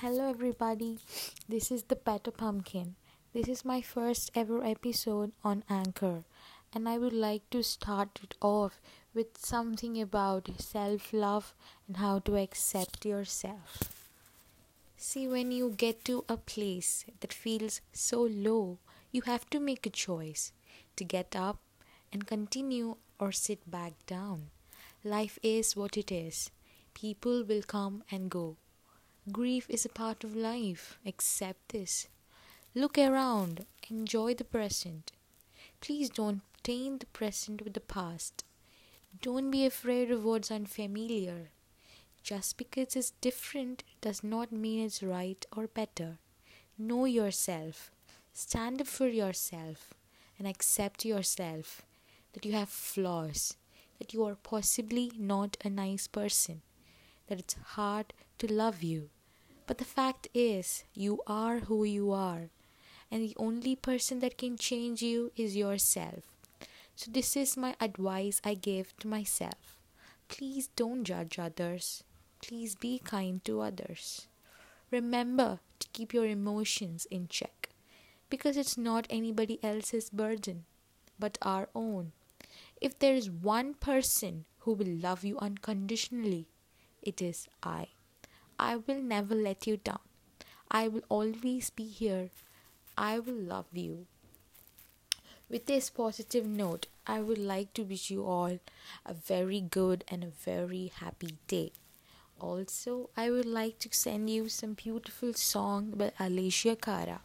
Hello, everybody. This is the Petter Pumpkin. This is my first ever episode on Anchor, and I would like to start it off with something about self love and how to accept yourself. See, when you get to a place that feels so low, you have to make a choice to get up and continue or sit back down. Life is what it is, people will come and go Grief is a part of life. Accept this. Look around. Enjoy the present. Please don't taint the present with the past. Don't be afraid of what's unfamiliar. Just because it's different does not mean it's right or better. Know yourself. Stand up for yourself and accept yourself that you have flaws, that you are possibly not a nice person, that it's hard to love you. But the fact is, you are who you are, and the only person that can change you is yourself. So, this is my advice I give to myself. Please don't judge others. Please be kind to others. Remember to keep your emotions in check because it's not anybody else's burden but our own. If there is one person who will love you unconditionally, it is I. I will never let you down. I will always be here. I will love you. With this positive note, I would like to wish you all a very good and a very happy day. Also, I would like to send you some beautiful song by Alessia Cara.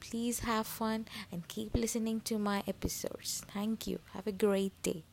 Please have fun and keep listening to my episodes. Thank you. Have a great day.